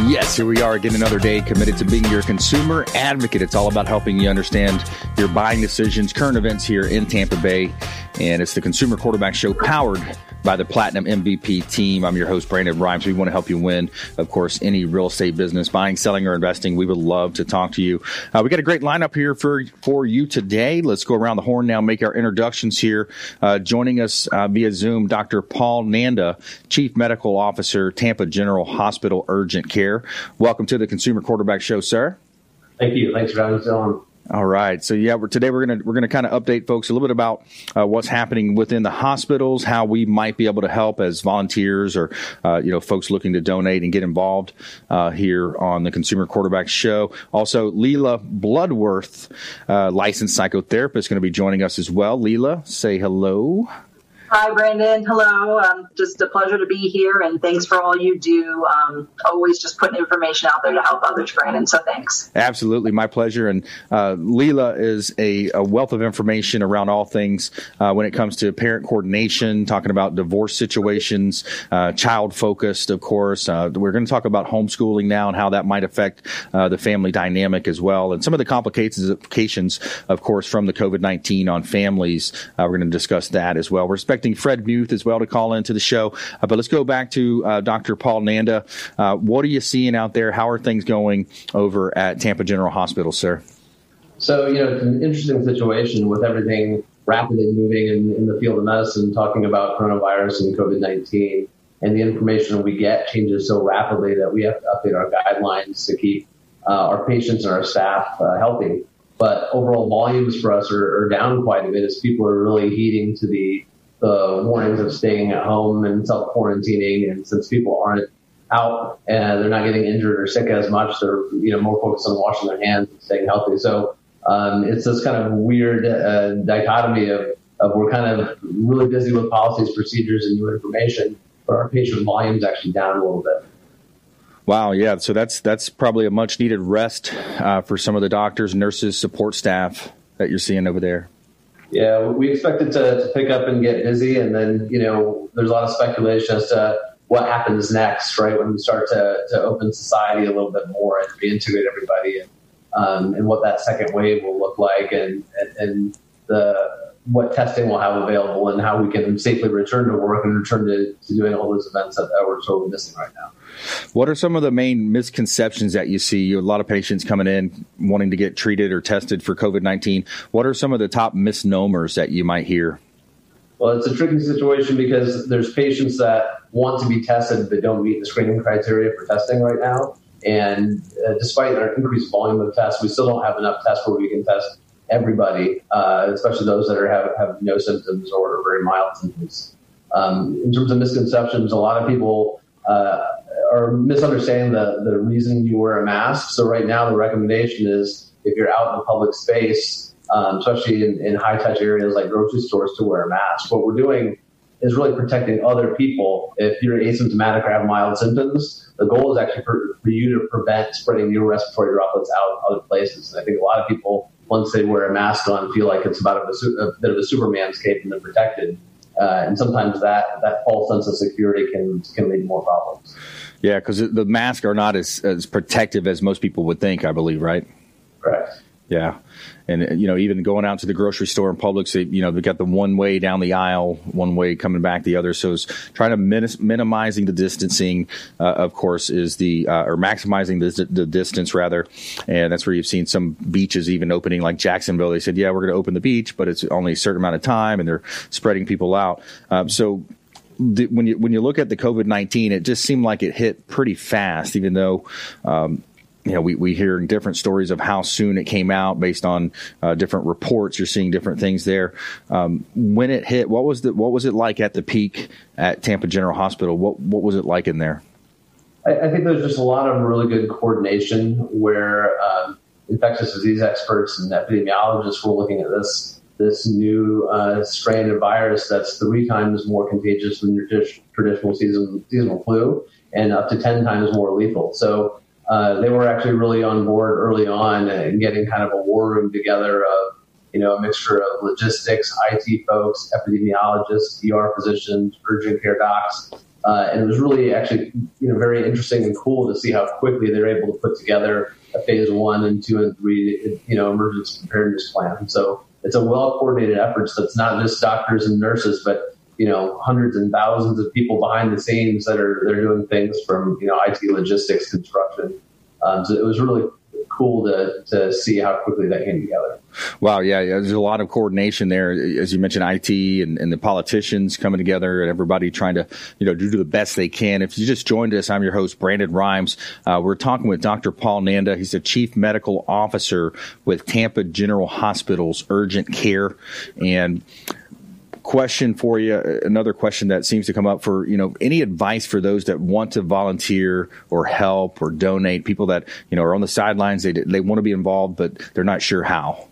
Yes, here we are again another day committed to being your consumer advocate. It's all about helping you understand your buying decisions, current events here in Tampa Bay. And it's the Consumer Quarterback Show powered by the Platinum MVP team. I'm your host, Brandon Rhymes. We want to help you win, of course, any real estate business, buying, selling, or investing. We would love to talk to you. Uh, we got a great lineup here for, for you today. Let's go around the horn now, make our introductions here. Uh, joining us uh, via Zoom, Dr. Paul Nanda, Chief Medical Officer, Tampa General Hospital Urgent Care. Welcome to the Consumer Quarterback Show, sir. Thank you. Thanks for having us on. All right. So yeah, we're, today we're gonna we're gonna kind of update folks a little bit about uh, what's happening within the hospitals, how we might be able to help as volunteers or uh, you know folks looking to donate and get involved uh, here on the Consumer Quarterback Show. Also, Lela Bloodsworth, uh, licensed psychotherapist, going to be joining us as well. Lela, say hello. Hi, Brandon. Hello. Um, just a pleasure to be here, and thanks for all you do. Um, always just putting information out there to help others, Brandon. So thanks. Absolutely, my pleasure. And uh, Lela is a, a, wealth of information around all things uh, when it comes to parent coordination, talking about divorce situations, uh, child focused, of course. Uh, we're going to talk about homeschooling now and how that might affect uh, the family dynamic as well, and some of the complications, of course, from the COVID 19 on families. Uh, we're going to discuss that as well. Expecting expecting Fred Muth as well to call into the show. Uh, but let's go back to uh, Dr. Paul Nanda. Uh, what are you seeing out there? How are things going over at Tampa General Hospital, sir? So, you know, it's an interesting situation with everything rapidly moving in, in the field of medicine, talking about coronavirus and COVID 19. And the information we get changes so rapidly that we have to update our guidelines to keep uh, our patients and our staff uh, healthy. But overall volumes for us are, are, down quite a bit as people are really heeding to the the warnings of staying at home and self quarantining. And since people aren't out and they're not getting injured or sick as much, they're you know more focused on washing their hands and staying healthy. So um, it's this kind of weird uh, dichotomy of, of we're kind of really busy with policies, procedures, and new information, but our patient volume's actually down a little bit. Wow, yeah. So that's that's probably a much needed rest uh, for some of the doctors, nurses, support staff that you're seeing over there. Yeah, we expect it to, to pick up and get busy, and then you know there's a lot of speculation as to what happens next, right? When we start to, to open society a little bit more and reintegrate everybody, and um, and what that second wave will look like, and, and, and the what testing we'll have available, and how we can safely return to work and return to, to doing all those events that, that we're totally missing right now. What are some of the main misconceptions that you see? You have a lot of patients coming in wanting to get treated or tested for COVID 19. What are some of the top misnomers that you might hear? Well, it's a tricky situation because there's patients that want to be tested but don't meet the screening criteria for testing right now. And uh, despite our increased volume of tests, we still don't have enough tests where we can test everybody, uh, especially those that are, have, have no symptoms or very mild symptoms. Um, in terms of misconceptions, a lot of people uh, are misunderstanding the, the reason you wear a mask. So right now, the recommendation is if you're out in a public space, um, especially in, in high touch areas like grocery stores, to wear a mask. What we're doing is really protecting other people. If you're asymptomatic or have mild symptoms, the goal is actually for, for you to prevent spreading your respiratory droplets out in other places. And I think a lot of people, once they wear a mask on, feel like it's about a, a bit of a Superman's cape and they're protected. Uh, and sometimes that, that false sense of security can, can lead to more problems. Yeah, because the masks are not as, as protective as most people would think, I believe, right? Right. Yeah. And, you know, even going out to the grocery store in public they, you know, they've got the one way down the aisle, one way coming back the other. So it's trying to min- minimizing the distancing, uh, of course, is the, uh, or maximizing the, the, distance rather. And that's where you've seen some beaches even opening, like Jacksonville. They said, yeah, we're going to open the beach, but it's only a certain amount of time and they're spreading people out. Um, so the, when you when you look at the COVID nineteen, it just seemed like it hit pretty fast, even though. Um, you know, we, we hear different stories of how soon it came out based on uh, different reports. You're seeing different things there. Um, when it hit, what was the what was it like at the peak at Tampa General Hospital? What what was it like in there? I, I, think there's just a lot of really good coordination where um, infectious disease experts and epidemiologists were looking at this this new uh, strain of virus that's three times more contagious than your traditional season, seasonal flu and up to 10 times more lethal. So uh, they were actually really on board early on and getting kind of a war room together of, you know, a mixture of logistics, IT folks, epidemiologists, ER physicians, urgent care docs. Uh, and it was really actually, you know, very interesting and cool to see how quickly they were able to put together a phase one and two and three, you know, emergency preparedness plan. So it's a well coordinated effort that's not just doctors and nurses, but you know hundreds and thousands of people behind the scenes that are they're doing things from you know IT logistics construction. Um, so it was really cool to to see how quickly that came together. Wow, yeah, there's a lot of coordination there, as you mentioned, IT and, and, the politicians coming together and everybody trying to you know do the best they can. If you just joined us, I'm your host Brandon Rhymes. Uh, we're talking with Dr. Paul Nanda. He's the chief medical officer with Tampa General Hospital's Urgent Care, and question for you another question that seems to come up for you know any advice for those that want to volunteer or help or donate people that you know are on the sidelines they they want to be involved but they're not sure how?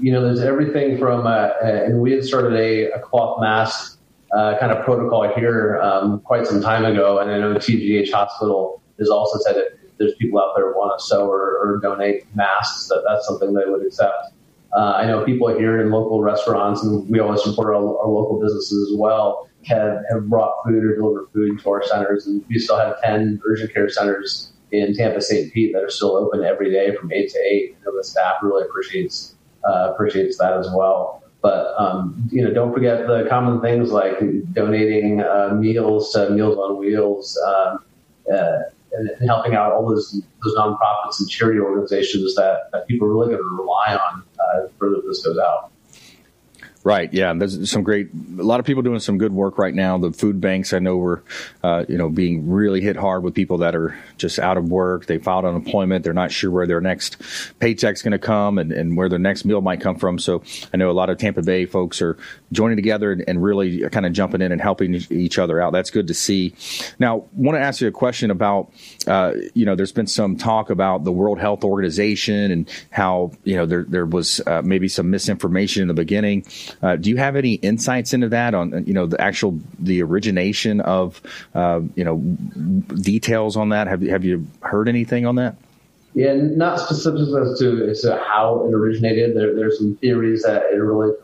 You know there's everything from uh, and we had started a, a cloth mask uh, kind of protocol here um, quite some time ago and i know tgh hospital has also said that there's people out there who want to sew or, or donate masks that that's something they would accept uh, I know people here in local restaurants, and we always support our, our, local businesses as well, have, have brought food or delivered food to our centers. And we still have 10 urgent care centers in Tampa, St. Pete that are still open every day from 8 to 8. You know, the staff really appreciates, uh, appreciates that as well. But, um, you know, don't forget the common things like donating uh, meals to Meals on Wheels, um, uh, and, and, helping out all those those nonprofits and charity organizations that, that people are really going to rely on uh, further this goes out. Right. Yeah. There's some great, a lot of people doing some good work right now. The food banks, I know, were, uh, you know, being really hit hard with people that are just out of work. They filed unemployment. They're not sure where their next paycheck's going to come and, and where their next meal might come from. So I know a lot of Tampa Bay folks are joining together and, and really kind of jumping in and helping each other out. That's good to see. Now, want to ask you a question about, uh, you know, there's been some talk about the World Health Organization and how, you know, there, there was uh, maybe some misinformation in the beginning. Uh, do you have any insights into that on you know the actual the origination of uh, you know details on that? Have have you heard anything on that? Yeah, not specific as to, as to how it originated. There, there's some theories that it really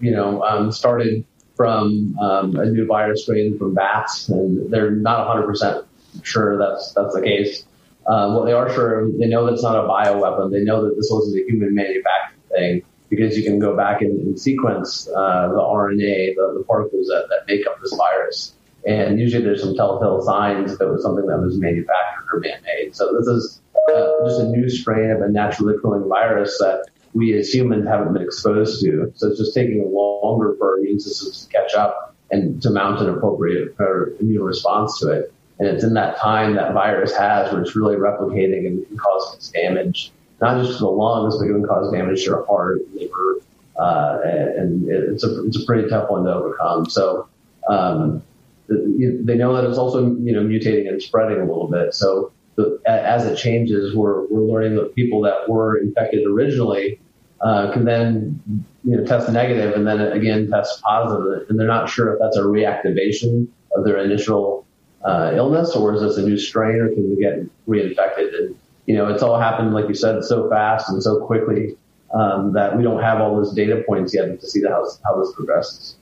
you know um, started from um, a new virus strain from bats, and they're not 100 percent sure that's that's the case. Uh, what they are sure, they know that it's not a bioweapon. They know that this wasn't a human manufactured thing because you can go back and, and sequence uh, the RNA, the, the particles that, that make up this virus. And usually there's some telltale signs if it was something that was manufactured or man-made. So this is uh, just a new strain of a naturally occurring virus that we as humans haven't been exposed to. So it's just taking longer for our immune systems to catch up and to mount an appropriate immune response to it. And it's in that time that virus has where it's really replicating and, causing damage not just to the lungs, but even cause damage to your heart, liver, uh, and it's a it's a pretty tough one to overcome. So um, they know that it's also you know mutating and spreading a little bit. So the, as it changes, we're we're learning that people that were infected originally uh, can then you know test negative and then again test positive, and they're not sure if that's a reactivation of their initial uh, illness or is this a new strain or can they get reinfected and you know, it's all happened, like you said, so fast and so quickly um, that we don't have all those data points yet to see how, how this progresses.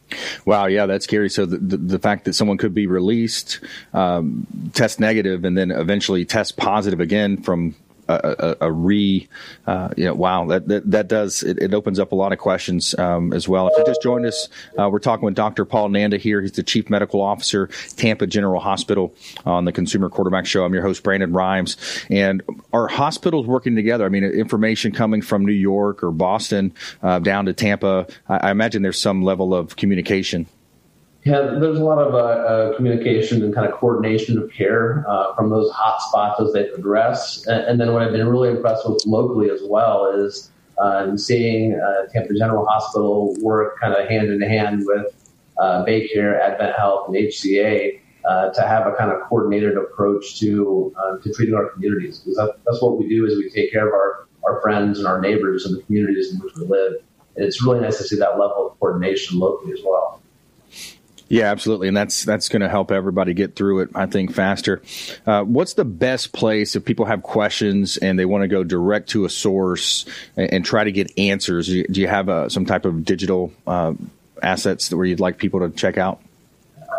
Wow, yeah, that's scary. So the, the, the fact that someone could be released, um, test negative, and then eventually test positive again from a, a, re, uh, you know, wow, that, that, that does, it, it, opens up a lot of questions um, as well. If you just joined us, uh, we're talking with Dr. Paul Nanda here. He's the Chief Medical Officer, Tampa General Hospital on the Consumer Quarterback Show. I'm your host, Brandon Rhymes. And our hospitals working together? I mean, information coming from New York or Boston uh, down to Tampa. I, I imagine there's some level of communication. Yeah, there's a lot of uh, uh, communication and kind of coordination of care uh, from those hot spots as they progress. And, and, then what I've been really impressed with locally as well is uh, seeing uh, Tampa General Hospital work kind of hand in hand with uh, Baycare, Advent Health, and HCA to have a kind of coordinated approach to to treating our communities because that, that's what we do is we take care of our our friends and our neighbors and the communities in which we live. And it's really nice to see that level of coordination locally as well. Yeah, absolutely, and that's that's going to help everybody get through it. I think faster. Uh, what's the best place if people have questions and they want to go direct to a source and, and try to get answers? Do you, have uh, some type of digital uh, assets where you'd like people to check out?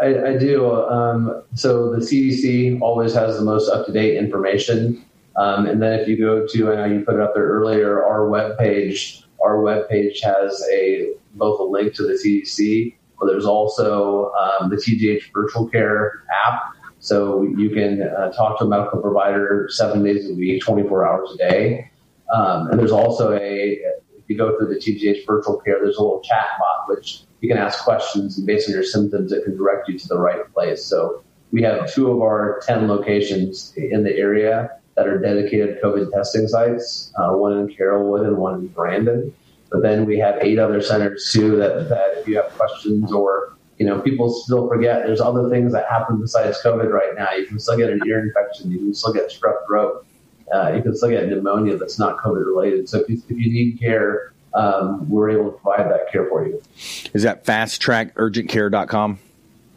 I, I do. Um, so the CDC always has the most up to date information, um, and then if you go to, I know you put it up there earlier, our web page. Our web page has a both a link to the CDC there's also um, the TGH Virtual Care app. So you can uh, talk to a medical provider seven days a week, 24 hours a day. Um, and there's also a, if you go through the TGH Virtual Care, there's a little chat bot, which you can ask questions and based on your symptoms, it can direct you to the right place. So we have two of our 10 locations in the area that are dedicated COVID testing sites, uh, one in Carrollwood and one in Brandon. But then we have eight other centers too that, that if you have questions or you know, people still forget there's other things that happen besides COVID right now. You can still get an ear infection. You can still get strep throat. Uh, you can still get pneumonia that's not COVID related. So if you, if you need care, um, we're able to provide that care for you. Is that fasttrackurgentcare.com?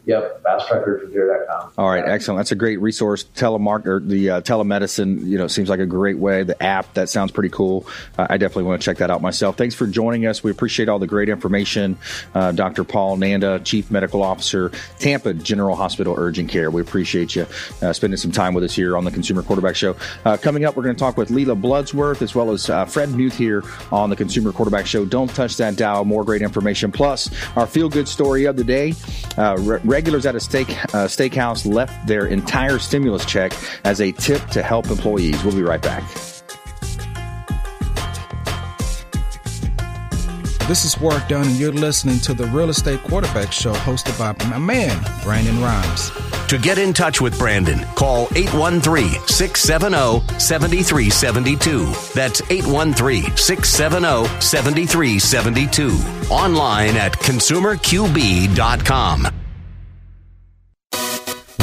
Yep, fasttrackurgentcare.com. All right, excellent. That's a great resource. Telemark or the uh, telemedicine, you know, seems like a great way. The app that sounds pretty cool. Uh, I definitely want to check that out myself. Thanks for joining us. We appreciate all the great information. Uh, Dr. Paul Nanda, Chief Medical Officer, Tampa General Hospital Urgent Care. We appreciate you uh, spending some time with us here on the Consumer Quarterback Show. Uh, coming up, we're going to talk with Lela Bloodsworth as well as uh, Fred Muth here on the Consumer Quarterback Show. Don't touch that dial. More great information. Plus, our feel good story of the day. Re- regulars at a steak uh, steakhouse left their entire stimulus check as a tip to help employees. We'll be right back. This is Work Done, and you're listening to the Real Estate Quarterback Show hosted by my man, Brandon Rhymes. To get in touch with Brandon, call 813 670 7372. That's 813 670 7372. Online at consumerqb.com.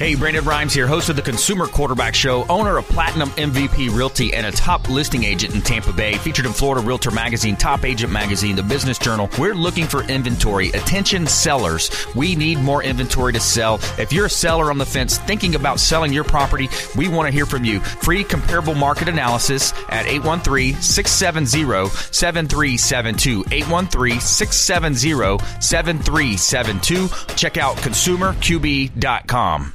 Hey, Brandon Rhymes here, host of the Consumer Quarterback Show, owner of Platinum MVP Realty, and a top listing agent in Tampa Bay, featured in Florida Realtor Magazine, Top Agent Magazine, The Business Journal. We're looking for inventory. Attention sellers. We need more inventory to sell. If you're a seller on the fence thinking about selling your property, we want to hear from you. Free comparable market analysis at 813-670-7372. 813-670-7372. Check out consumerqb.com.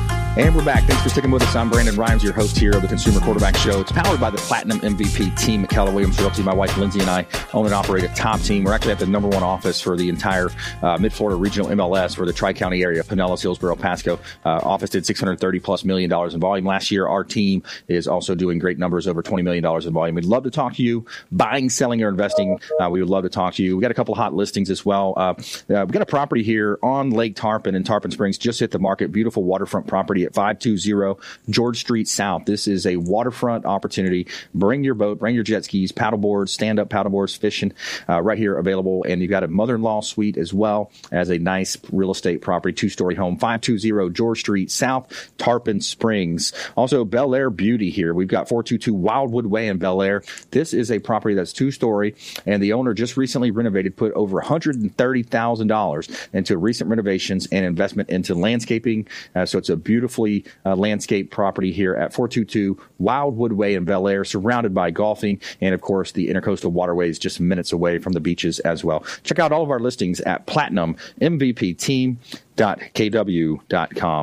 And we're back. Thanks for sticking with us. I'm Brandon Rhymes, your host here of the Consumer Quarterback Show. It's powered by the Platinum MVP team at Keller Williams Realty. My wife Lindsay and I own and operate a top team. We're actually at the number one office for the entire uh, Mid Florida regional MLS for the Tri County area, Pinellas, Hillsborough, Pasco. Uh, office did 630 plus million dollars in volume last year. Our team is also doing great numbers, over 20 million dollars in volume. We'd love to talk to you, buying, selling, or investing. Uh, we would love to talk to you. We got a couple of hot listings as well. Uh, uh, we got a property here on Lake Tarpon in Tarpon Springs, just hit the market. Beautiful waterfront property at 520 George Street South. This is a waterfront opportunity. Bring your boat, bring your jet skis, paddle boards, stand up paddle boards, fishing uh, right here available. And you've got a mother in law suite as well as a nice real estate property, two story home, 520 George Street South, Tarpon Springs. Also, Belleair Beauty here. We've got 422 Wildwood Way in Belleair. This is a property that's two story, and the owner just recently renovated, put over $130,000 into recent renovations and investment into landscaping. Uh, so it's a beautiful beautifully uh, landscaped property here at 422 Wildwood Way in Belleair, surrounded by golfing and, of course, the intercoastal waterways just minutes away from the beaches as well. Check out all of our listings at Platinum MVP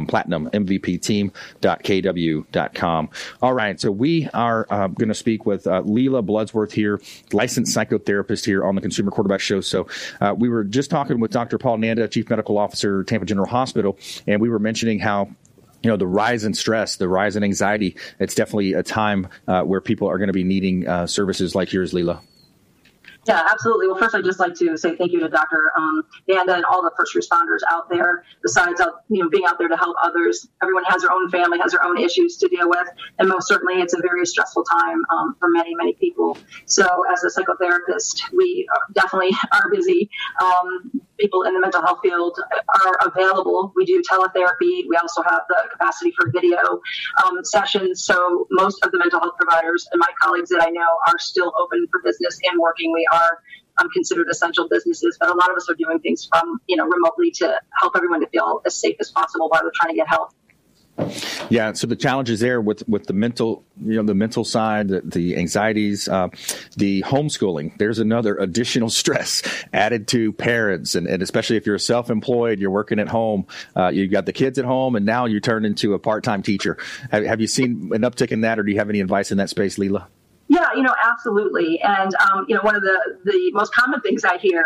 platinum mvp team.kw.com all right so we are uh, going to speak with uh, lela bloodsworth here licensed psychotherapist here on the consumer quarterback show so uh, we were just talking with dr paul nanda chief medical officer tampa general hospital and we were mentioning how you know the rise in stress, the rise in anxiety. It's definitely a time uh, where people are going to be needing uh, services like yours, Lela. Yeah, absolutely. Well, first, I'd just like to say thank you to Dr. Um, and all the first responders out there. Besides, uh, you know, being out there to help others, everyone has their own family, has their own issues to deal with, and most certainly, it's a very stressful time um, for many, many people. So, as a psychotherapist, we definitely are busy. Um, people in the mental health field are available. We do teletherapy. We also have the capacity for video um, sessions. So most of the mental health providers and my colleagues that I know are still open for business and working. We are um, considered essential businesses, but a lot of us are doing things from you know remotely to help everyone to feel as safe as possible while they're trying to get help. Yeah, so the challenges there with with the mental, you know, the mental side, the, the anxieties, uh, the homeschooling. There's another additional stress added to parents, and, and especially if you're self-employed, you're working at home, uh, you've got the kids at home, and now you turn into a part-time teacher. Have, have you seen an uptick in that, or do you have any advice in that space, Lela? Yeah, you know, absolutely. And, um, you know, one of the, the most common things I hear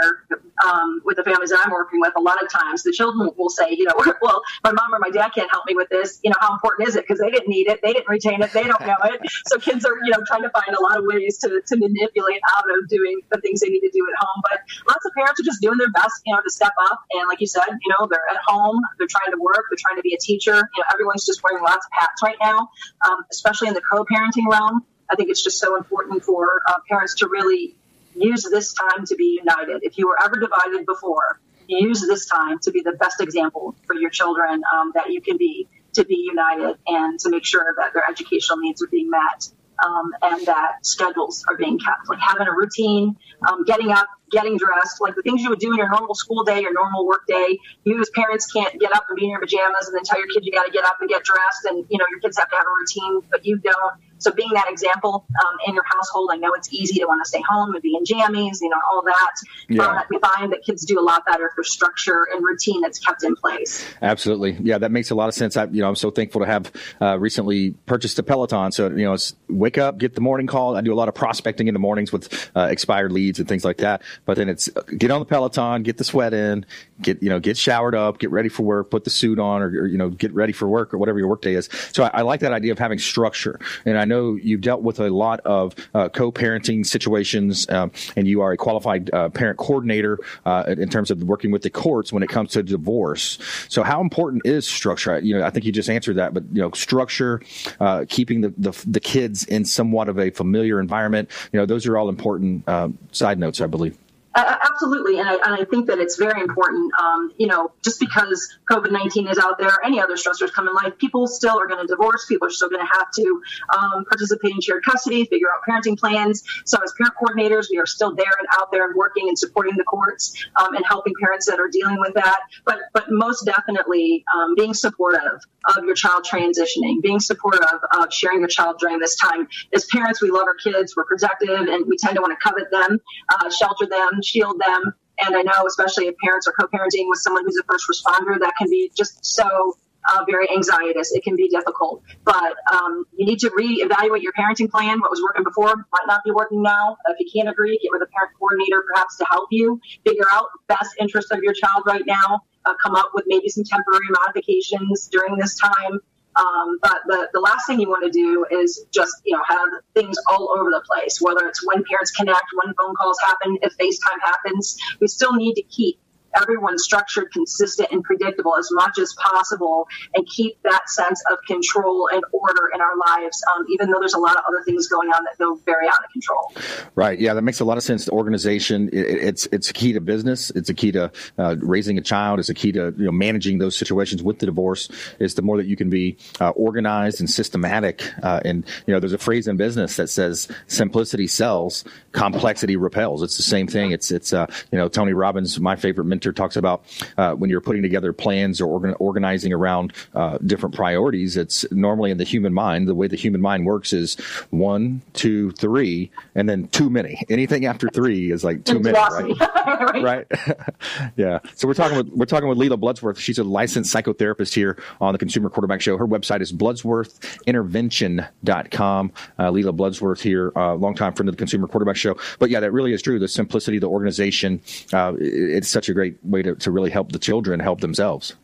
um, with the families that I'm working with, a lot of times the children will say, you know, well, my mom or my dad can't help me with this. You know, how important is it? Because they didn't need it. They didn't retain it. They don't know it. So kids are, you know, trying to find a lot of ways to, to manipulate out of doing the things they need to do at home. But lots of parents are just doing their best, you know, to step up. And like you said, you know, they're at home, they're trying to work, they're trying to be a teacher. You know, everyone's just wearing lots of hats right now, um, especially in the co-parenting realm. I think it's just so important for uh, parents to really use this time to be united. If you were ever divided before, use this time to be the best example for your children um, that you can be to be united and to make sure that their educational needs are being met um, and that schedules are being kept. Like having a routine, um, getting up, getting dressed, like the things you would do in your normal school day, your normal work day. You as parents can't get up and be in your pajamas and then tell your kid you got to get up and get dressed, and you know your kids have to have a routine, but you don't. So being that example um, in your household, I know it's easy to want to stay home and be in jammies, you know, all that. Yeah. Uh, we find that kids do a lot better for structure and routine that's kept in place. Absolutely, yeah, that makes a lot of sense. I, you know, I'm so thankful to have uh, recently purchased a Peloton. So you know, it's wake up, get the morning call. I do a lot of prospecting in the mornings with uh, expired leads and things like that. But then it's uh, get on the Peloton, get the sweat in, get you know, get showered up, get ready for work, put the suit on, or, or you know, get ready for work or whatever your work day is. So I, I like that idea of having structure, and I know you've dealt with a lot of uh, co-parenting situations, um, and you are a qualified uh, parent coordinator uh, in terms of working with the courts when it comes to divorce. So, how important is structure? You know, I think you just answered that, but you know, structure, uh, keeping the, the, the kids in somewhat of a familiar environment. You know, those are all important uh, side notes, I believe. Uh, absolutely, and I, and I, think that it's very important. Um, you know, just because COVID nineteen is out there, any other stressors come in life, people still are going to divorce. People are still going to have to um, participate in shared custody, figure out parenting plans. So, as parent coordinators, we are still there and out there and working and supporting the courts um, and helping parents that are dealing with that. But, but most definitely, um, being supportive of your child transitioning, being supportive of sharing your child during this time. As parents, we love our kids, we're protective, and we tend to want to covet them, uh, shelter them shield them. And I know, especially if parents are co-parenting with someone who's a first responder, that can be just so uh, very anxietous. It can be difficult, but um, you need to reevaluate your parenting plan. What was working before might not be working now. If you can't agree, get with a parent coordinator perhaps to help you figure out best interest of your child right now. Uh, come up with maybe some temporary modifications during this time um, but the, the last thing you want to do is just, you know, have things all over the place, whether it's when parents connect, when phone calls happen, if FaceTime happens. We still need to keep everyone structured, consistent, and predictable as much as possible and keep that sense of control and order in our lives, um, even though there's a lot of other things going on that go very out of control. Right. Yeah, that makes a lot of sense. The organization, it, it's it's a key to business. It's a key to uh, raising a child. It's a key to you know managing those situations with the divorce. Is the more that you can be uh, organized and systematic. Uh, and you know, there's a phrase in business that says simplicity sells, complexity repels. It's the same thing. It's it's uh, you know Tony Robbins, my favorite mentor mentor talks about uh, when you're putting together plans or organ- organizing around uh, different priorities. It's normally in the human mind. The way the human mind works is one, two, three, and then too many. Anything after three is like too many, right? right? right? yeah. So we're talking with we're talking with Lela Bloodsworth. She's a licensed psychotherapist here on the Consumer Quarterback Show. Her website is bloodsworthintervention.com. Uh, Lela Bloodsworth here, uh, longtime friend of the Consumer Quarterback Show. But yeah, that really is true. The simplicity, the organization, uh, it's such a great way to, to really help the children help themselves.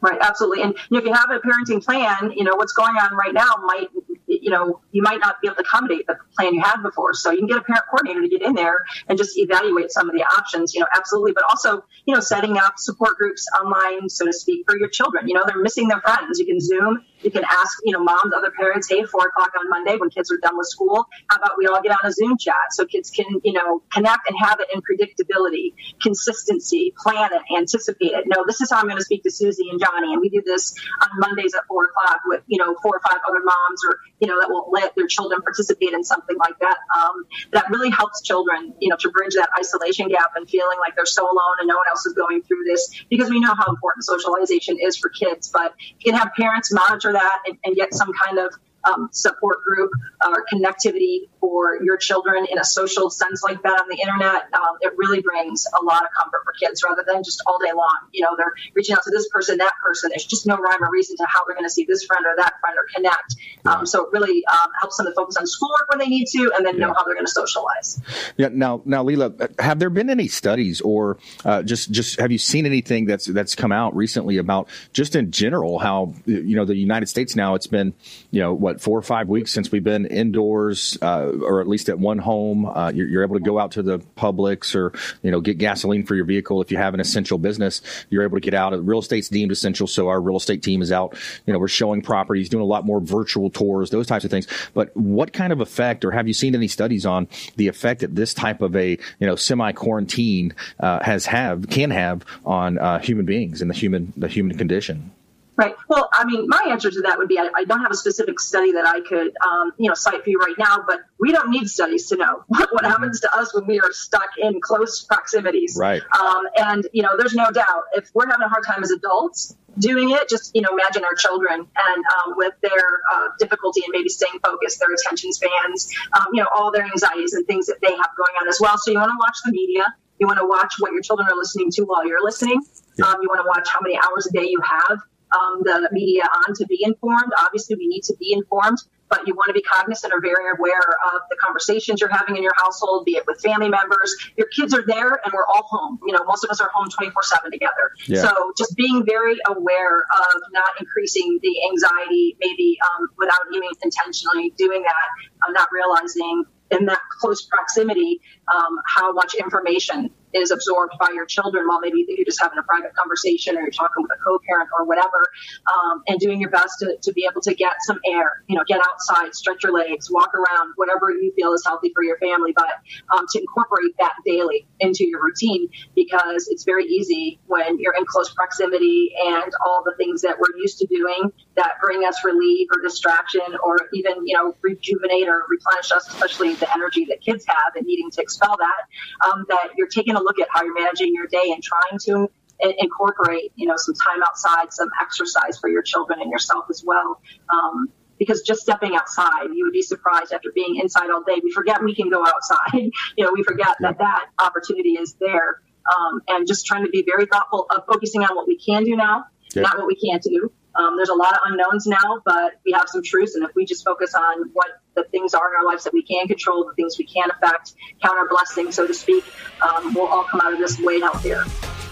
Right, absolutely. And you know, if you have a parenting plan, you know, what's going on right now might you know, you might not be able to accommodate the plan you had before. So you can get a parent coordinator to get in there and just evaluate some of the options, you know, absolutely. But also, you know, setting up support groups online, so to speak, for your children. You know, they're missing their friends. You can Zoom you can ask, you know, moms, other parents, hey, four o'clock on Monday when kids are done with school, how about we all get on a Zoom chat so kids can, you know, connect and have it in predictability, consistency, plan it, anticipate it. No, this is how I'm going to speak to Susie and Johnny. And we do this on Mondays at four o'clock with, you know, four or five other moms or, you know, that will let their children participate in something like that. Um, that really helps children, you know, to bridge that isolation gap and feeling like they're so alone and no one else is going through this because we know how important socialization is for kids. But you can have parents monitor that and, and get some kind of um, support group or connectivity for your children in a social sense like that on the internet, um, it really brings a lot of comfort for kids rather than just all day long. You know, they're reaching out to this person, that person. There's just no rhyme or reason to how they're going to see this friend or that friend or connect. Um, so it really um, helps them to focus on schoolwork when they need to and then yeah. know how they're going to socialize. Yeah. Now, now, Lela, have there been any studies or uh, just just have you seen anything that's that's come out recently about just in general how you know the United States now it's been you know what what four or five weeks since we've been indoors, uh, or at least at one home. Uh, you're, you're, able to go out to the Publix or you know get gasoline for your vehicle if you have an essential business. You're able to get out. Real estate's deemed essential, so our real estate team is out. You know, we're showing properties, doing a lot more virtual tours, those types of things. But what kind of effect, or have you seen any studies on the effect that this type of a you know semi quarantine uh, has have can have on uh, human beings and the human the human condition? Right. Well, I mean, my answer to that would be I, I don't have a specific study that I could, um, you know, cite for you right now, but we don't need studies to know what, what mm-hmm. happens to us when we are stuck in close proximities. Right. Um, and, you know, there's no doubt if we're having a hard time as adults doing it, just, you know, imagine our children and um, with their uh, difficulty and maybe staying focused, their attention spans, um, you know, all their anxieties and things that they have going on as well. So you want to watch the media. You want to watch what your children are listening to while you're listening. Yeah. Um, you want to watch how many hours a day you have um, the media on to be informed. Obviously, we need to be informed, but you want to be cognizant or very aware of the conversations you're having in your household, be it with family members. Your kids are there, and we're all home. You know, most of us are home 24 7 together. Yeah. So just being very aware of not increasing the anxiety, maybe um, without even intentionally doing that, uh, not realizing in that close proximity um, how much information is absorbed by your children while maybe you're just having a private conversation or you're talking with a co-parent or whatever um, and doing your best to, to be able to get some air you know get outside stretch your legs walk around whatever you feel is healthy for your family but um, to incorporate that daily into your routine because it's very easy when you're in close proximity and all the things that we're used to doing that bring us relief or distraction or even you know rejuvenate or replenish us especially the energy that kids have and needing to expel that um, that you're taking a look at how you're managing your day and trying to incorporate, you know, some time outside, some exercise for your children and yourself as well. Um, because just stepping outside, you would be surprised after being inside all day. We forget we can go outside. you know, we forget that that opportunity is there. Um, and just trying to be very thoughtful of focusing on what we can do now, yeah. not what we can't do. Um, there's a lot of unknowns now, but we have some truths. And if we just focus on what the things are in our lives that we can control, the things we can affect, count our blessings, so to speak, um, we'll all come out of this way healthier.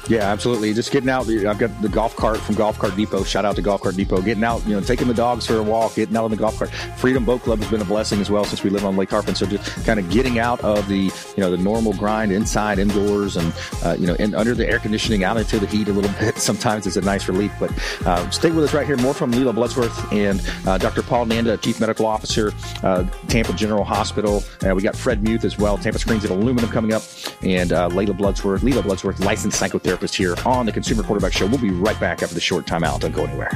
Yeah, absolutely. Just getting out. I've got the golf cart from Golf Cart Depot. Shout out to Golf Cart Depot. Getting out, you know, taking the dogs for a walk, getting out on the golf cart. Freedom Boat Club has been a blessing as well since we live on Lake Tarpon. So just kind of getting out of the, you know, the normal grind inside, indoors, and uh, you know, under the air conditioning, out into the heat a little bit. Sometimes it's a nice relief. But uh, stay with us right here. More from Lela Bloodsworth and uh, Dr. Paul Nanda, Chief Medical Officer, uh, Tampa General Hospital. We got Fred Muth as well. Tampa Screens at Aluminum coming up, and uh, Bloodsworth, Lela Bloodsworth, licensed psychotherapist here on the Consumer Quarterback Show. We'll be right back after the short timeout. Don't go anywhere.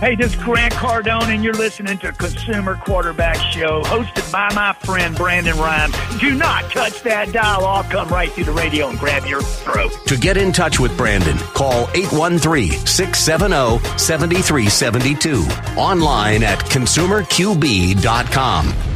Hey, this is Grant Cardone, and you're listening to Consumer Quarterback Show, hosted by my friend Brandon Rhymes. Do not touch that dial. I'll come right through the radio and grab your throat. To get in touch with Brandon, call 813-670-7372. Online at consumerqb.com.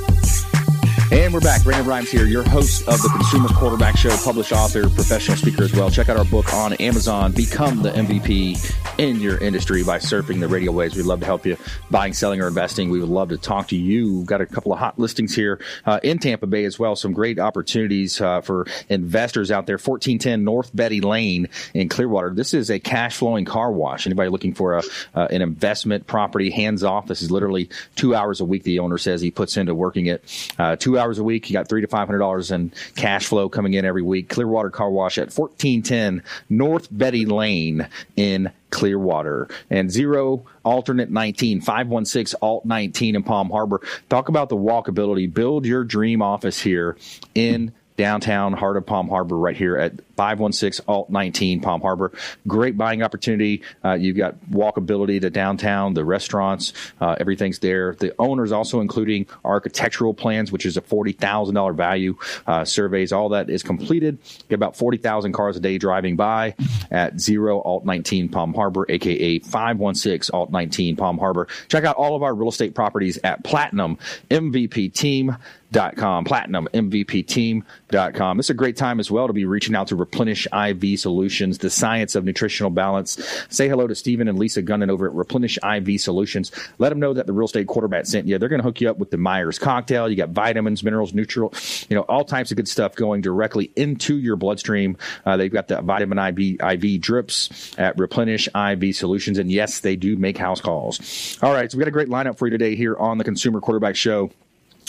And we're back. Brandon Rhymes here, your host of the Consumer Quarterback Show, published author, professional speaker as well. Check out our book on Amazon, Become the MVP in your industry by surfing the radio waves. We'd love to help you buying, selling, or investing. We would love to talk to you. We've got a couple of hot listings here uh, in Tampa Bay as well. Some great opportunities uh, for investors out there. 1410 North Betty Lane in Clearwater. This is a cash flowing car wash. Anybody looking for a, uh, an investment property, hands off. This is literally two hours a week, the owner says he puts into working it. Uh, two hours a week. You got three to five hundred dollars in cash flow coming in every week. Clearwater Car Wash at fourteen ten North Betty Lane in Clearwater and zero alternate 19 516 alt 19 in Palm Harbor. Talk about the walkability. Build your dream office here in downtown heart of Palm Harbor right here at 516 Alt 19 Palm Harbor. Great buying opportunity. Uh, you've got walkability to downtown, the restaurants, uh, everything's there. The owners also including architectural plans, which is a $40,000 value. Uh, surveys, all that is completed. Get about 40,000 cars a day driving by at 0 Alt 19 Palm Harbor, aka 516 Alt 19 Palm Harbor. Check out all of our real estate properties at Platinum MVP Team com, platinum MVP team.com. This is a great time as well to be reaching out to Replenish IV Solutions, the science of nutritional balance. Say hello to Stephen and Lisa Gunnan over at Replenish IV Solutions. Let them know that the real estate quarterback sent you. They're going to hook you up with the Myers cocktail. You got vitamins, minerals, neutral, you know, all types of good stuff going directly into your bloodstream. Uh, they've got the vitamin IV, IV drips at Replenish IV Solutions. And yes, they do make house calls. All right. So we got a great lineup for you today here on the Consumer Quarterback Show.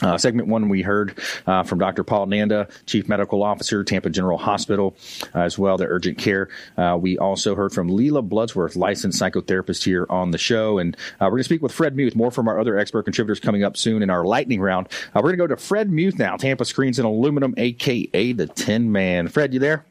Uh, segment one, we heard uh, from Dr. Paul Nanda, Chief Medical Officer, Tampa General Hospital, uh, as well, the urgent care. Uh, we also heard from Lela Bloodsworth, licensed psychotherapist here on the show. And uh, we're going to speak with Fred Muth, more from our other expert contributors coming up soon in our lightning round. Uh, we're going to go to Fred Muth now, Tampa Screens and Aluminum, a.k.a. the Tin Man. Fred, you there?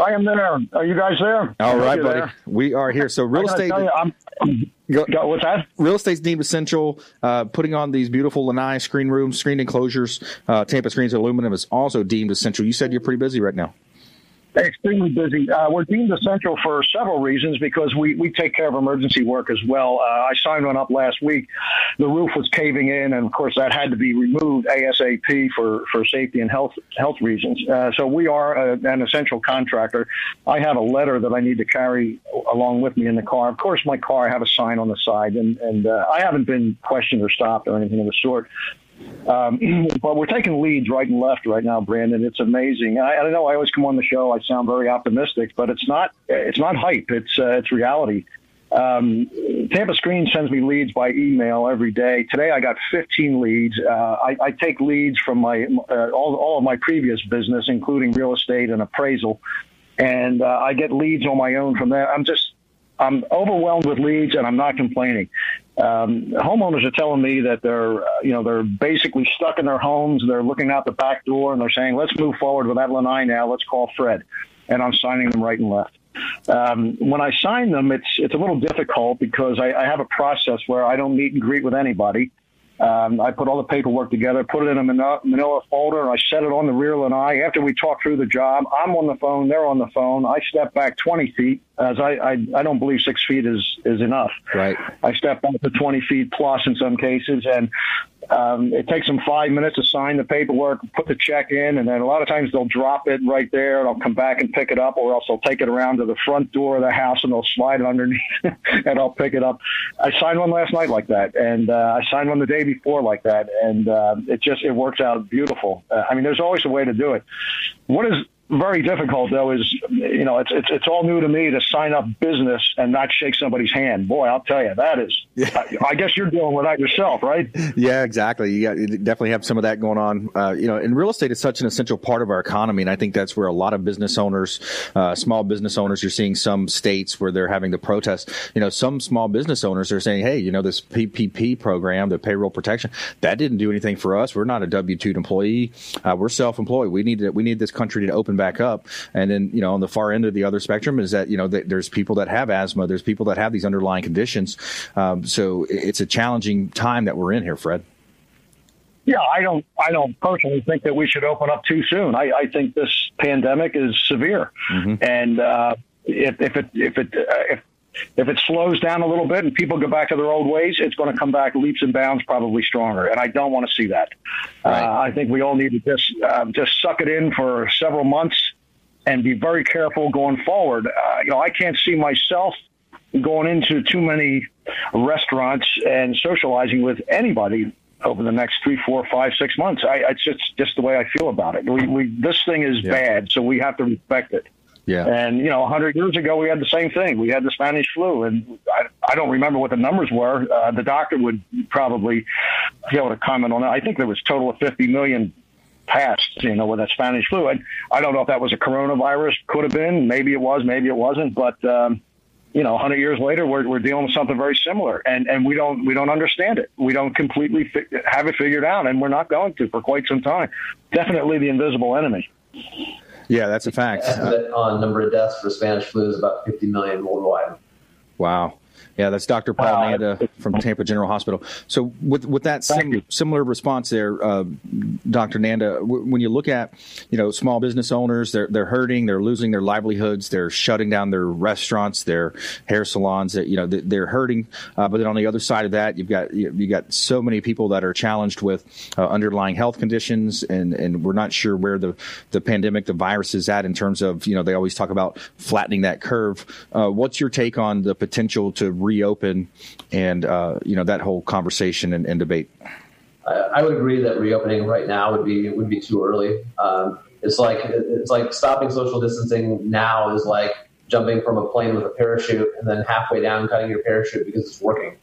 I am there. Are you guys there? All right, buddy. There? We are here. So real estate. You, I'm, Go, go, what's that? Real estate's deemed essential. Uh, putting on these beautiful lanai screen rooms, screen enclosures, uh, Tampa Screens Aluminum is also deemed essential. You said you're pretty busy right now extremely busy. Uh, we're deemed essential for several reasons because we, we take care of emergency work as well. Uh, I signed one up last week. The roof was caving in, and of course that had to be removed ASAP for, for safety and health health reasons. Uh, so we are a, an essential contractor. I have a letter that I need to carry along with me in the car. Of course, my car I have a sign on the side, and and uh, I haven't been questioned or stopped or anything of the sort. Um, but we're taking leads right and left right now, Brandon. It's amazing. I, I know. I always come on the show. I sound very optimistic, but it's not. It's not hype. It's uh, it's reality. Um, Tampa Screen sends me leads by email every day. Today I got 15 leads. Uh, I, I, take leads from my uh, all, all of my previous business, including real estate and appraisal, and uh, I get leads on my own from there. I'm just I'm overwhelmed with leads, and I'm not complaining. Um, homeowners are telling me that they're, uh, you know, they're basically stuck in their homes. They're looking out the back door and they're saying, "Let's move forward with that lanai now. Let's call Fred." And I'm signing them right and left. Um, when I sign them, it's it's a little difficult because I, I have a process where I don't meet and greet with anybody. Um, I put all the paperwork together, put it in a manila folder, and I set it on the rear lanai. After we talk through the job, I'm on the phone, they're on the phone. I step back 20 feet, as I, I, I don't believe six feet is, is enough. Right. I step back to 20 feet plus in some cases, and um, it takes them five minutes to sign the paperwork, put the check in, and then a lot of times they'll drop it right there, and I'll come back and pick it up, or else they'll take it around to the front door of the house and they'll slide it underneath, and I'll pick it up. I signed one last night like that, and uh, I signed one the day before like that, and uh, it just it works out beautiful. Uh, I mean, there's always a way to do it. What is very difficult though is you know it's, it's it's all new to me to sign up business and not shake somebody's hand. Boy, I'll tell you that is. Yeah. I, I, guess you're dealing with that yourself, right? Yeah, exactly. You, got, you definitely have some of that going on. Uh, you know, and real estate is such an essential part of our economy, and I think that's where a lot of business owners, uh, small business owners, you're seeing some states where they're having to protest. You know, some small business owners are saying, "Hey, you know, this PPP program, the payroll protection, that didn't do anything for us. We're not a W two employee. Uh, we're self employed. We need to, we need this country to open back up." And then, you know, on the far end of the other spectrum is that, you know, there's people that have asthma, there's people that have these underlying conditions. Um, so it's a challenging time that we're in here, Fred. Yeah, I don't. I don't personally think that we should open up too soon. I, I think this pandemic is severe, mm-hmm. and uh, if, if it if it uh, if if it slows down a little bit and people go back to their old ways, it's going to come back leaps and bounds, probably stronger. And I don't want to see that. Right. Uh, I think we all need to just uh, just suck it in for several months and be very careful going forward. Uh, you know, I can't see myself going into too many restaurants and socializing with anybody over the next three, four, five, six months. I, it's just just the way I feel about it. We, we this thing is yeah. bad, so we have to respect it. Yeah. And you know, 100 years ago, we had the same thing. We had the Spanish flu, and I, I don't remember what the numbers were. Uh, the doctor would probably be able to comment on that. I think there was a total of 50 million passed, you know, with that Spanish flu. And I don't know if that was a coronavirus. Could have been. Maybe it was. Maybe it wasn't. But um, you know, 100 years later, we're, we're dealing with something very similar, and and we don't we don't understand it. We don't completely fi- have it figured out, and we're not going to for quite some time. Definitely the invisible enemy. Yeah, that's a fact. Estimate on number of deaths for Spanish flu is about 50 million worldwide. Wow. Yeah, that's Dr. Paul uh, Nanda from Tampa General Hospital. So, with with that sim- similar response there, uh, Dr. Nanda, w- when you look at you know small business owners, they're they're hurting, they're losing their livelihoods, they're shutting down their restaurants, their hair salons. That you know they're hurting. Uh, but then on the other side of that, you've got you got so many people that are challenged with uh, underlying health conditions, and and we're not sure where the the pandemic, the virus is at in terms of you know they always talk about flattening that curve. Uh, what's your take on the potential to reopen and uh, you know that whole conversation and, and debate? I, would agree that reopening right now would be would be too early. Um, it's like it's like stopping social distancing now is like jumping from a plane with a parachute and then halfway down cutting your parachute because it's working.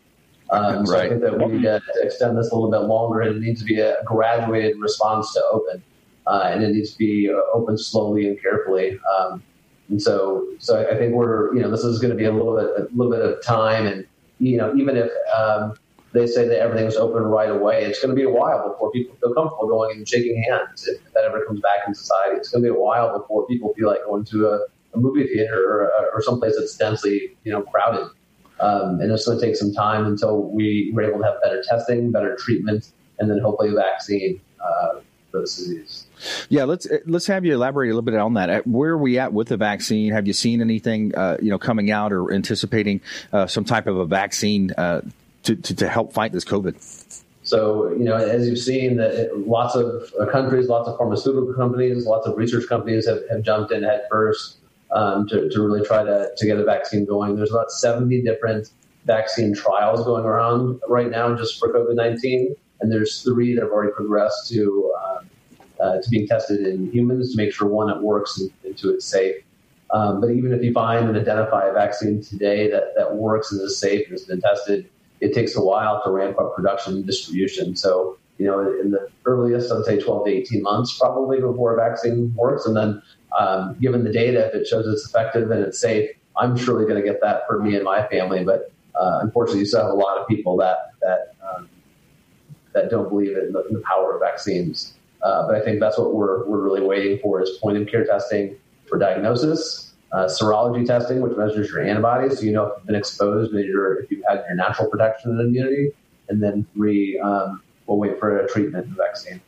Um, so right. I think that we need to extend this a little bit longer, and it needs to be a graduated response to open, uh, and it needs to be uh, open slowly and carefully. Um, and so, so I think we're, you know, this is going to be a little bit, a little bit of time. And, you know, even if um, they say that everything's open right away, it's going to be a while before people feel comfortable going and shaking hands. If that ever comes back in society, it's going to be a while before people feel like going to a, a movie theater or, or someplace that's densely, you know, crowded. Um, and it's going to take some time until we were able to have better testing, better treatment, and then hopefully a vaccine uh, for this disease. Yeah, let's uh, let's have you elaborate a little bit on that. Where are we at with the vaccine? Have you seen anything, uh, you know, coming out or anticipating uh, some type of a vaccine uh, to, to, to help fight this COVID? So, you know, as you've seen, that lots of uh, countries, lots of pharmaceutical companies, lots of research companies have, have jumped in head first um, to, to really try to, to get a vaccine going. There's about 70 different vaccine trials going around right now just for COVID 19. And there's three that have already progressed to uh, to being tested in humans to make sure one it works and, and two it's safe. Um, but even if you find and identify a vaccine today that, that works and is safe and has been tested, it takes a while to ramp up production and distribution. So, you know, in the earliest, I'd say 12 to 18 months probably before a vaccine works. And then, um, given the data, if it shows it's effective and it's safe, I'm surely going to get that for me and my family. But uh, unfortunately, you still have a lot of people that that um, that don't believe in the, in the power of vaccines. Uh, but I think that's what we're, we're really waiting for is point of care testing for diagnosis, uh, serology testing, which measures your antibodies. So you know if you've been exposed and if you've had your natural protection and immunity. And then three, um, we'll wait for a treatment and vaccine.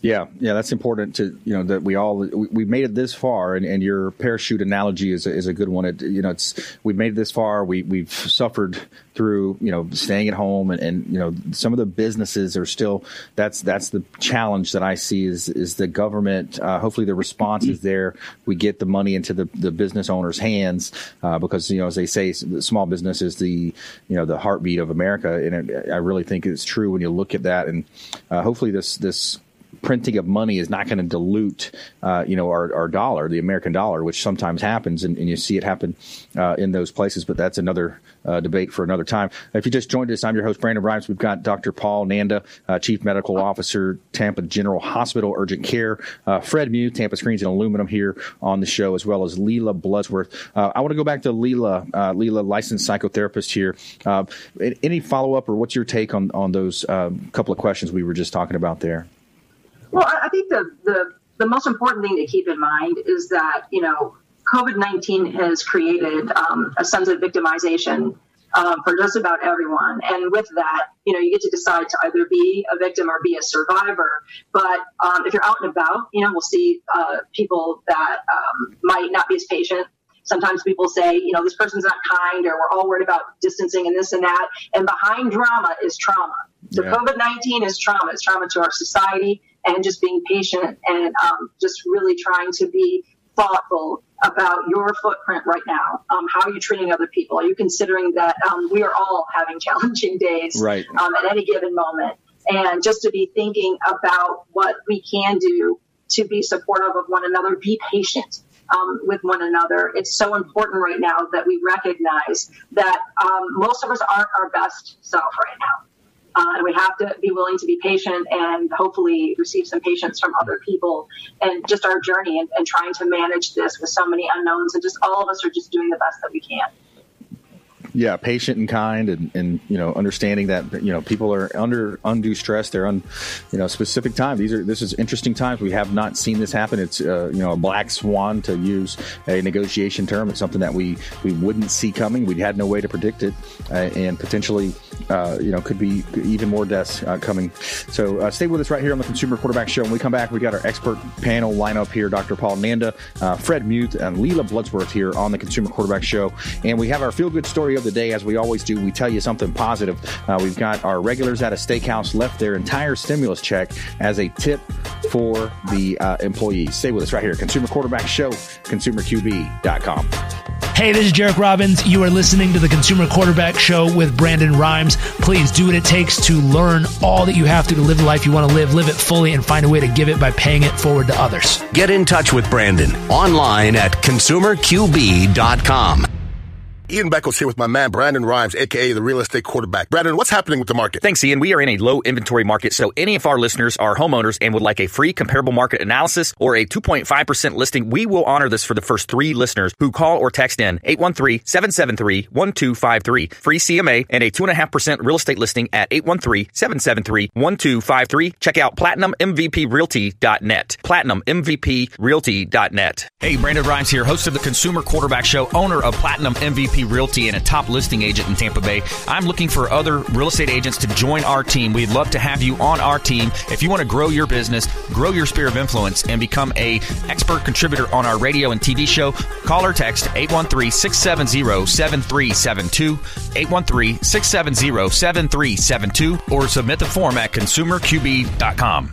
Yeah, yeah, that's important to you know that we all we, have made it this far, and, and your parachute analogy is a, is a good one. It, you know, it's we've made it this far. We we've suffered through you know staying at home, and, and you know some of the businesses are still. That's that's the challenge that I see is is the government. Uh, hopefully, the response is there. We get the money into the, the business owners' hands uh, because you know as they say, small business is the you know the heartbeat of America, and it, I really think it's true when you look at that. And uh, hopefully, this this printing of money is not going to dilute, uh, you know, our, our dollar, the American dollar, which sometimes happens, and, and you see it happen uh, in those places. But that's another uh, debate for another time. If you just joined us, I'm your host, Brandon Rhimes. We've got Dr. Paul Nanda, uh, Chief Medical Officer, Tampa General Hospital Urgent Care, uh, Fred Muth, Tampa Screens and Aluminum here on the show, as well as Lela Bloodsworth. Uh, I want to go back to Lela, Lela, licensed psychotherapist here. any follow up, or what's your take on on those um, couple of questions we were just talking about there? Well, I think the, the, the most important thing to keep in mind is that, you know, COVID 19 has created um, a sense of victimization um, for just about everyone. And with that, you know, you get to decide to either be a victim or be a survivor. But um, if you're out and about, you know, we'll see uh, people that um, might not be as patient. Sometimes people say, you know, this person's not kind, or we're all worried about distancing and this and that. And behind drama is trauma. So yeah. COVID 19 is trauma. It's trauma to our society and just being patient and um, just really trying to be thoughtful about your footprint right now. Um, how are you treating other people? Are you considering that um, we are all having challenging days right. Um, at any given moment? And just to be thinking about what we can do to be supportive of one another, be patient. Um, with one another. It's so important right now that we recognize that um, most of us aren't our best self right now. Uh, and we have to be willing to be patient and hopefully receive some patience from other people and just our journey and, and trying to manage this with so many unknowns. And just all of us are just doing the best that we can yeah, patient and kind, and, and you know, understanding that you know people are under undue stress. They're on, you know, specific time. These are this is interesting times. We have not seen this happen. It's uh, you know a black swan to use a negotiation term. It's something that we we wouldn't see coming. We had no way to predict it, uh, and potentially, uh, you know, could be even more deaths uh, coming. So uh, stay with us right here on the Consumer Quarterback Show. When we come back, we got our expert panel lineup here: Dr. Paul Nanda, uh, Fred Muth, and Lela Bloodsworth here on the Consumer Quarterback Show, and we have our feel good story of the day, as we always do, we tell you something positive. Uh, we've got our regulars at a steakhouse left their entire stimulus check as a tip for the uh, employees. Stay with us right here. Consumer Quarterback Show, consumerqb.com. Hey, this is Jairek Robbins. You are listening to the Consumer Quarterback Show with Brandon Rhimes. Please do what it takes to learn all that you have to to live the life you want to live, live it fully, and find a way to give it by paying it forward to others. Get in touch with Brandon online at consumerqb.com. Ian Beckles here with my man Brandon Rhimes, aka the real estate quarterback. Brandon, what's happening with the market? Thanks, Ian. We are in a low inventory market, so any of our listeners are homeowners and would like a free comparable market analysis or a 2.5% listing, we will honor this for the first three listeners who call or text in 813-773-1253. Free CMA and a 2.5% real estate listing at 813-773-1253. Check out PlatinumMVPRealty.net. PlatinumMVPRealty.net. Hey, Brandon Rhimes here, host of the Consumer Quarterback Show, owner of Platinum MVP Realty and a top listing agent in Tampa Bay. I'm looking for other real estate agents to join our team. We'd love to have you on our team. If you want to grow your business, grow your sphere of influence, and become a expert contributor on our radio and TV show, call or text 813-670-7372, 813-670-7372, or submit the form at consumerqb.com.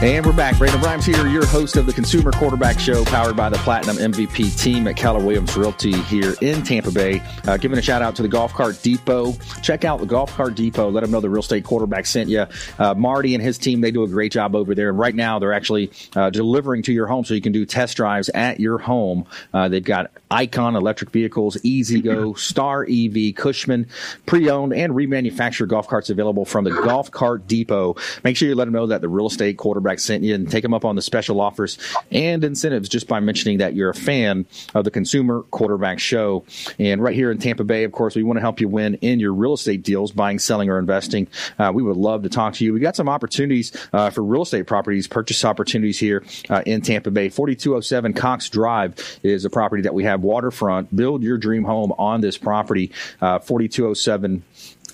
And we're back. Brandon Rhimes here, your host of the Consumer Quarterback Show, powered by the Platinum MVP team at Keller Williams Realty here in Tampa Bay. Uh, giving a shout out to the Golf Cart Depot. Check out the Golf Cart Depot. Let them know the real estate quarterback sent you. Uh, Marty and his team, they do a great job over there. And right now, they're actually uh, delivering to your home so you can do test drives at your home. Uh, they've got Icon electric vehicles, E-Z-GO, Star EV, Cushman, pre owned and remanufactured golf carts available from the Golf Cart Depot. Make sure you let them know that the real estate quarterback quarterback sent you and take them up on the special offers and incentives just by mentioning that you're a fan of the Consumer Quarterback Show. And right here in Tampa Bay, of course, we want to help you win in your real estate deals, buying, selling, or investing. Uh, we would love to talk to you. We got some opportunities uh, for real estate properties, purchase opportunities here uh, in Tampa Bay. 4207 Cox Drive is a property that we have waterfront. Build your dream home on this property. Uh, 4207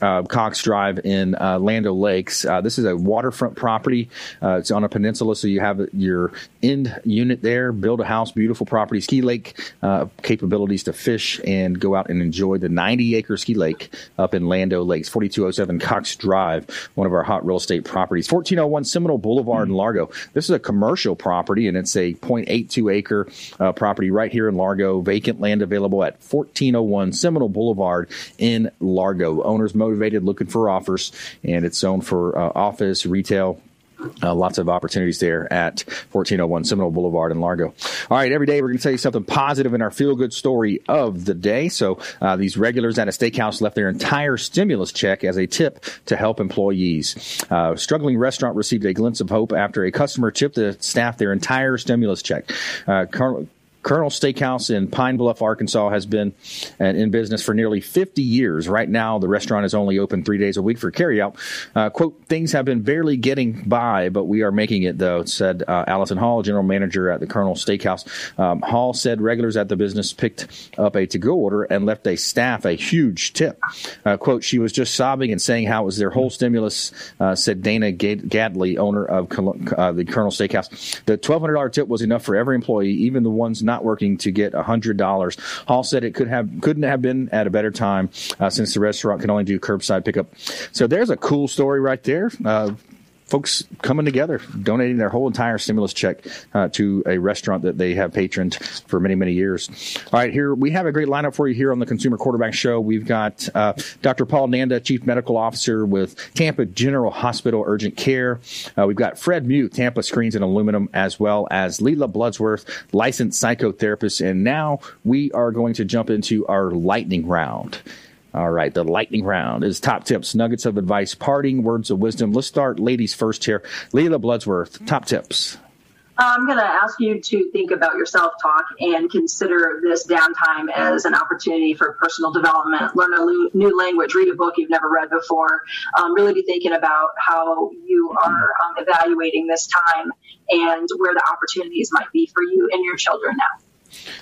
uh, Cox Drive in uh, Land O' Lakes. Uh, this is a waterfront property. Uh, it's on a peninsula, so you have your end unit there. Build a house, beautiful property, ski lake uh, capabilities to fish and go out and enjoy the 90 acre ski lake up in Land O' Lakes, 4207 Cox Drive, one of our hot real estate properties. 1401 Seminole Boulevard in Largo. This is a commercial property, and it's a 0.82 acre uh, property right here in Largo. Vacant land available at 1401 Seminole Boulevard in Largo. Owners motivated, looking for offers, and it's zoned for uh, office, retail, uh, lots of opportunities there at 1401 Seminole Boulevard in Largo. All right, every day we're going to tell you something positive in our feel good story of the day. So, uh, these regulars at a steakhouse left their entire stimulus check as a tip to help employees. Uh, struggling restaurant received a glimpse of hope after a customer tipped the staff their entire stimulus check. Uh, Colonel Steakhouse in Pine Bluff, Arkansas, has been uh, in business for nearly 50 years. Right now, the restaurant is only open three days a week for carryout. Uh, quote, things have been barely getting by, but we are making it, though, said uh, Allison Hall, general manager at the Colonel Steakhouse. Um, Hall said regulars at the business picked up a to go order and left a staff a huge tip. Uh, quote, she was just sobbing and saying how it was their whole stimulus, uh, said Dana Gadley, owner of uh, the Colonel Steakhouse. The $1,200 tip was enough for every employee, even the ones not not working to get $100. Hall said it could have couldn't have been at a better time uh, since the restaurant can only do curbside pickup. So there's a cool story right there. Uh, folks coming together, donating their whole entire stimulus check uh, to a restaurant that they have patroned for many, many years. All right, here we have a great lineup for you here on the Consumer Quarterback Show. We've got uh, Dr. Paul Nanda, Chief Medical Officer with Tampa General Hospital Urgent Care. Uh, we've got Fred Muth, Tampa Screens and Aluminum, as well as Lela Bloodsworth, licensed psychotherapist. And now we are going to jump into our lightning round. All right, the lightning round is top tips, nuggets of advice, parting words of wisdom. Let's start ladies first here. Lela Bloodsworth, top tips. I'm going to ask you to think about your self talk and consider this downtime as an opportunity for personal development. Learn a new language, read a book you've never read before. Um, really be thinking about how you are um, evaluating this time and where the opportunities might be for you and your children now.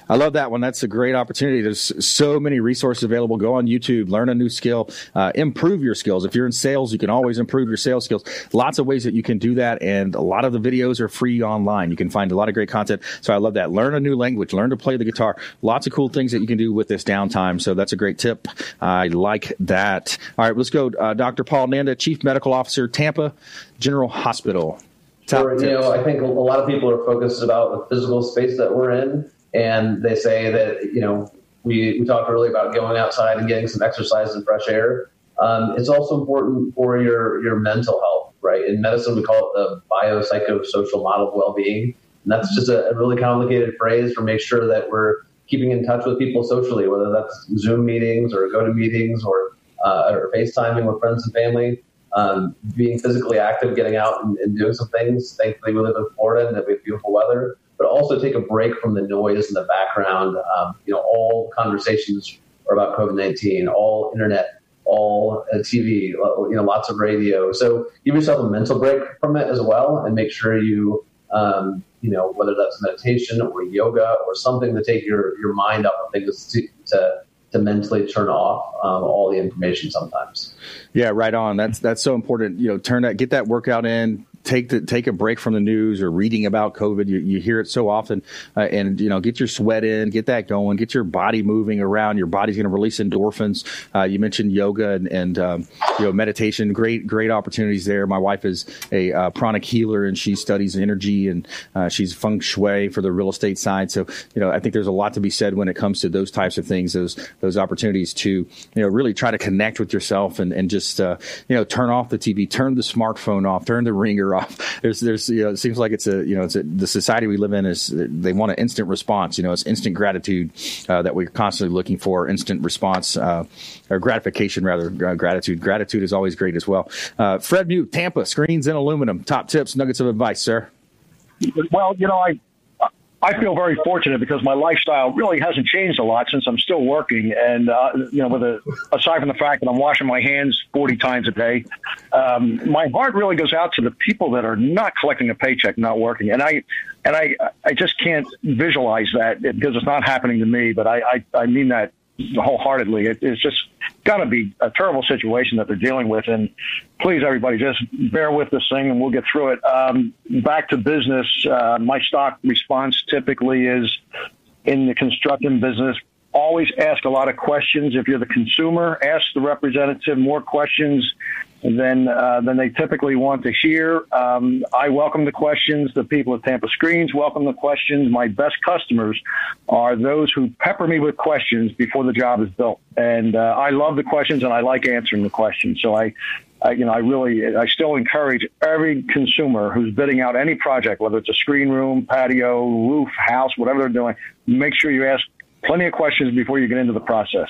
I love that one. That's a great opportunity. There's so many resources available. Go on YouTube, learn a new skill, uh, improve your skills. If you're in sales, you can always improve your sales skills. Lots of ways that you can do that, and a lot of the videos are free online. You can find a lot of great content. So I love that. Learn a new language, learn to play the guitar. Lots of cool things that you can do with this downtime. So that's a great tip. I like that. All right, let's go. Uh, Dr. Paul Nanda, Chief Medical Officer, Tampa General Hospital. Sure, you know, I think a lot of people are focused about the physical space that we're in and they say that you know we we talked earlier about going outside and getting some exercise and fresh air. Um, it's also important for your your mental health, right? In medicine, we call it the biopsychosocial model of well-being, and that's just a, a really complicated phrase for make sure that we're keeping in touch with people socially, whether that's Zoom meetings or go to meetings or uh, or FaceTiming with friends and family. Um, being physically active, getting out and, and, doing some things. Thankfully, we live in Florida and we have beautiful weather but also take a break from the noise in the background. Um, you know, all conversations are about COVID nineteen, all internet, all uh, TV, you know, lots of radio. So give yourself a mental break from it as well, and make sure you. Um, you know, whether that's meditation or yoga or something to take your, your mind off of things to, to to mentally turn off um, all the information sometimes. Yeah, right on. That's that's so important. You know, turn that, get that workout in, take the take a break from the news or reading about COVID. You, you hear it so often, uh, and you know, get your sweat in, get that going, get your body moving around. Your body's going to release endorphins. Uh, you mentioned yoga and, and um, you know meditation. Great great opportunities there. My wife is a uh, pranic healer and she studies energy and uh, she's feng shui for the real estate side. So you know, I think there's a lot to be said when it comes to those types of things. Those those opportunities to you know really try to connect with yourself and and just uh, you know turn off the TV, turn the smartphone off, turn the ringer off. There's, there's, you know, it seems like it's a, you know, it's a, the society we live in is they want an instant response. You know, it's instant gratitude uh, that we're constantly looking for. Instant response uh, or gratification rather. Gratitude. Gratitude is always great as well. Uh, Fred Muth, Tampa screens and aluminum. Top tips, nuggets of advice, sir. Well, you know, I I feel very fortunate because my lifestyle really hasn't changed a lot since I'm still working. And, uh, you know, with a, aside from the fact that I'm washing my hands 40 times a day, um, my heart really goes out to the people that are not collecting a paycheck, not working. And I, and I, I just can't visualize that because it's not happening to me, but I, I, I mean that wholeheartedly. It, it's just got to be a terrible situation that they're dealing with. And please, everybody, just bear with this thing and we'll get through it. Um, back to business. Uh, my stock response typically is in the construction business. Always ask a lot of questions. If you're the consumer, ask the representative more questions than uh, than they typically want to hear. Um, I welcome the questions. The people at Tampa Screens welcome the questions. My best customers are those who pepper me with questions before the job is built, and uh, I love the questions and I like answering the questions. So I. I, you know, I really, I still encourage every consumer who's bidding out any project, whether it's a screen room, patio, roof, house, whatever they're doing, make sure you ask plenty of questions before you get into the process.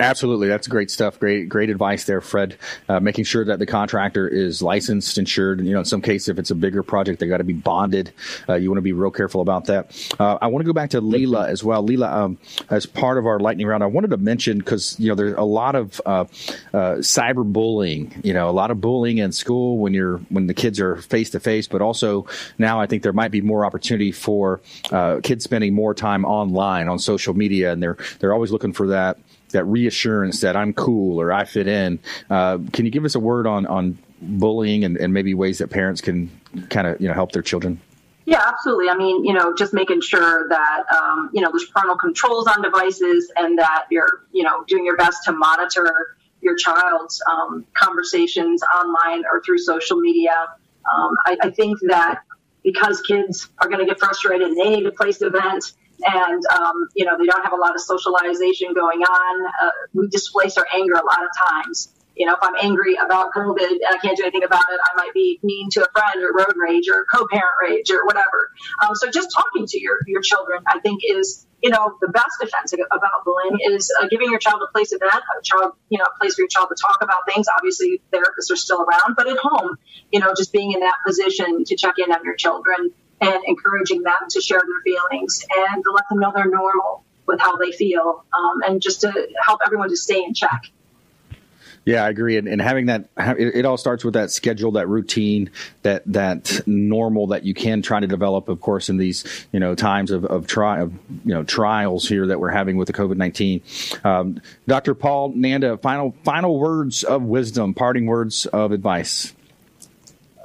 Absolutely, that's great stuff. Great, great advice there, Fred. Uh, making sure that the contractor is licensed, insured. You know, in some cases, if it's a bigger project, they got to be bonded. Uh, you want to be real careful about that. Uh, I want to go back to Lela as well. Lela, um, as part of our lightning round, I wanted to mention because you know there's a lot of uh, uh, cyberbullying. You know, a lot of bullying in school when you're when the kids are face to face, but also now I think there might be more opportunity for uh, kids spending more time online on social media, and they're they're always looking for that that reassurance that I'm cool or I fit in. Uh, can you give us a word on on bullying and, and maybe ways that parents can kind of you know help their children? Yeah, absolutely. I mean, you know, just making sure that um, you know there's parental controls on devices and that you're you know doing your best to monitor your child's um, conversations online or through social media. Um, I, I, think that because kids are going to get frustrated and they need a place to vent, and um, you know they don't have a lot of socialization going on. Uh, we displace our anger a lot of times. You know, if I'm angry about COVID and I can't do anything about it, I might be mean to a friend or road rage or co-parent rage or whatever. Um, so just talking to your your children, I think, is you know the best defense about bullying is uh, giving your child a place to vent, a child, you know, a place for your child to talk about things. Obviously, therapists are still around, but at home, you know, just being in that position to check in on your children and encouraging them to share their feelings and to let them know they're normal with how they feel um, and just to help everyone to stay in check. Yeah, I agree. And, and having that, it, all starts with that schedule, that routine, that that normal that you can try to develop. Of course, in these you know times of of, tri- of you know trials here that we're having with the COVID nineteen. Um, Dr. Paul Nanda, final final words of wisdom, parting words of advice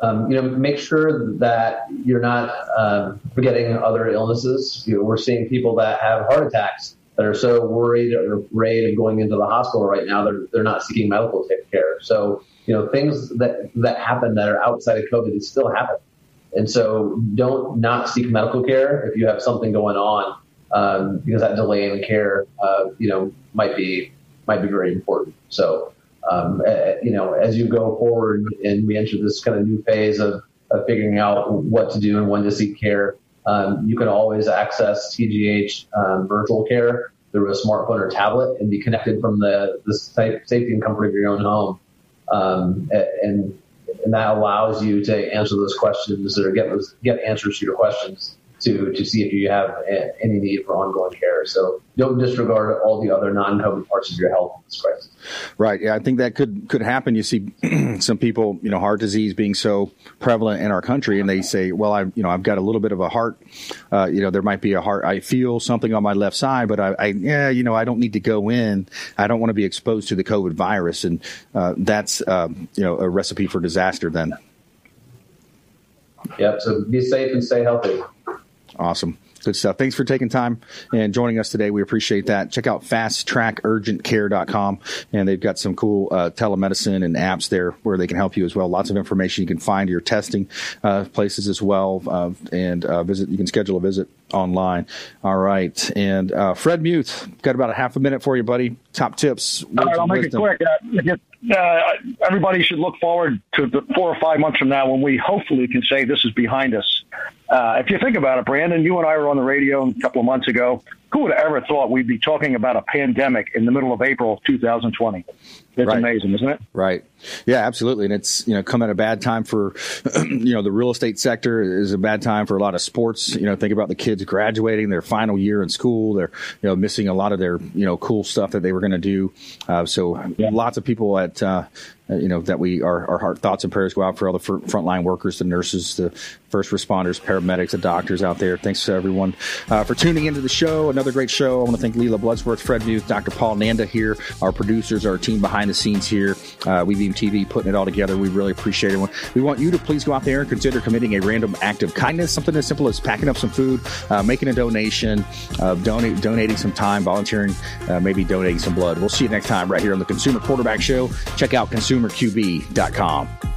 um, you know, make sure that you're not um, forgetting other illnesses. You know, we're seeing people that have heart attacks that are so worried or afraid of going into the hospital right now. They're they're not seeking medical care. So you know, things that that happen that are outside of COVID, still happen. And so don't not seek medical care if you have something going on, um, because that delay in care, uh, you know, might be might be very important. So um, uh, you know, as you go forward and we enter this kind of new phase of, of figuring out what to do and when to seek care, um, you can always access TGH um, virtual care through a smartphone or tablet and be connected from the, the safety and comfort of your own home. Um, and, and that allows you to answer those questions or get those, get answers to your questions to to see if you have any need for ongoing care. So don't disregard all the other non-COVID parts of your health in this crisis. Right. Yeah, I think that could could happen. You see some people, you know, heart disease being so prevalent in our country, and they say, "Well, I, you know, I've got a little bit of a heart. Uh, you know, there might be a heart. I feel something on my left side, but I, I, yeah, you know, I don't need to go in. I don't want to be exposed to the COVID virus, and uh, that's, um, you know, a recipe for disaster. Then. Yep. So be safe and stay healthy. Awesome. Good stuff. Thanks for taking time and joining us today. We appreciate that. Check out fasttrackurgentcare.com and they've got some cool uh, telemedicine and apps there where they can help you as well. Lots of information you can find your testing uh, places as well uh, and uh, visit. You can schedule a visit online. All right. And uh, Fred Muth, got about a half a minute for you, buddy. Top tips. All right, I'll make wisdom. it quick. Uh, everybody should look forward to the four or five months from now when we hopefully can say this is behind us. Uh, if you think about it, Brandon, you and I were on the radio a couple of months ago. Who would have ever thought we'd be talking about a pandemic in the middle of April 2020? It's right. amazing, isn't it? Right. Yeah, absolutely. And it's, you know, come at a bad time for, you know, the real estate sector is a bad time for a lot of sports. You know, think about the kids graduating their final year in school. They're, you know, missing a lot of their, you know, cool stuff that they were going to do. Uh, so yeah. lots of people at, uh, you know, that we, our, our heart thoughts and prayers go out for all the fr- frontline workers, the nurses, the first responders, paramedics, the doctors out there. Thanks to everyone uh, for tuning into the show. Another great show. I want to thank Lela Bloodsworth, Fred Muth, Dr. Paul Nanda here, our producers, our team behind the scenes here. Uh, Weaving TV putting it all together. We really appreciate it. We want you to please go out there and consider committing a random act of kindness, something as simple as packing up some food, uh, making a donation, uh, donate, donating some time, volunteering, uh, maybe donating some blood. We'll see you next time right here on the Consumer Quarterback Show. Check out consumerqb.com.